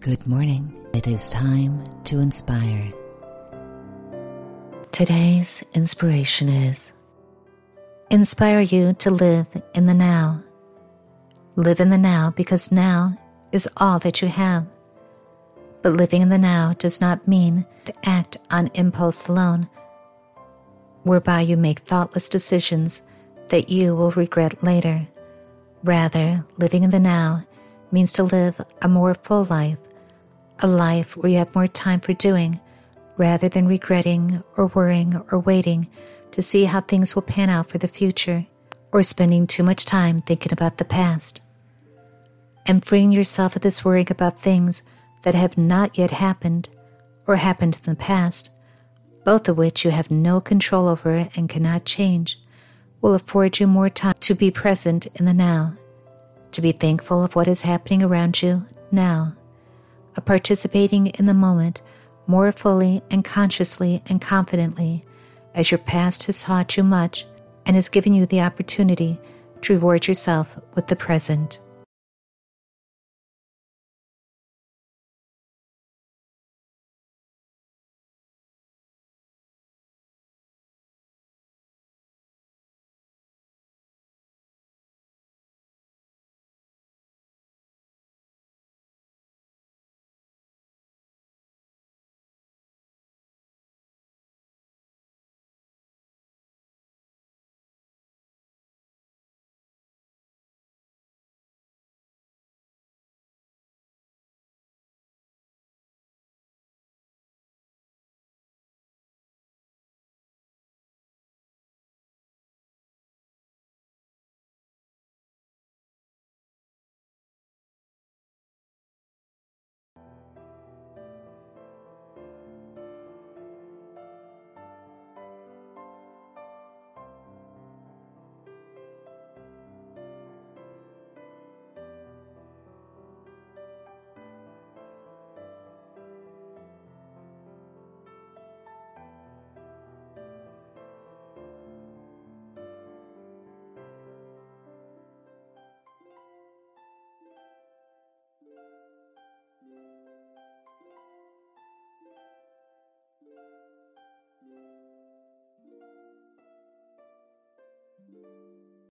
Good morning. It is time to inspire. Today's inspiration is Inspire you to live in the now. Live in the now because now is all that you have. But living in the now does not mean to act on impulse alone, whereby you make thoughtless decisions that you will regret later. Rather, living in the now means to live a more full life, a life where you have more time for doing rather than regretting or worrying or waiting to see how things will pan out for the future or spending too much time thinking about the past. And freeing yourself of this worrying about things that have not yet happened or happened in the past, both of which you have no control over and cannot change, will afford you more time to be present in the now, to be thankful of what is happening around you now, of participating in the moment more fully and consciously and confidently as your past has taught you much and has given you the opportunity to reward yourself with the present.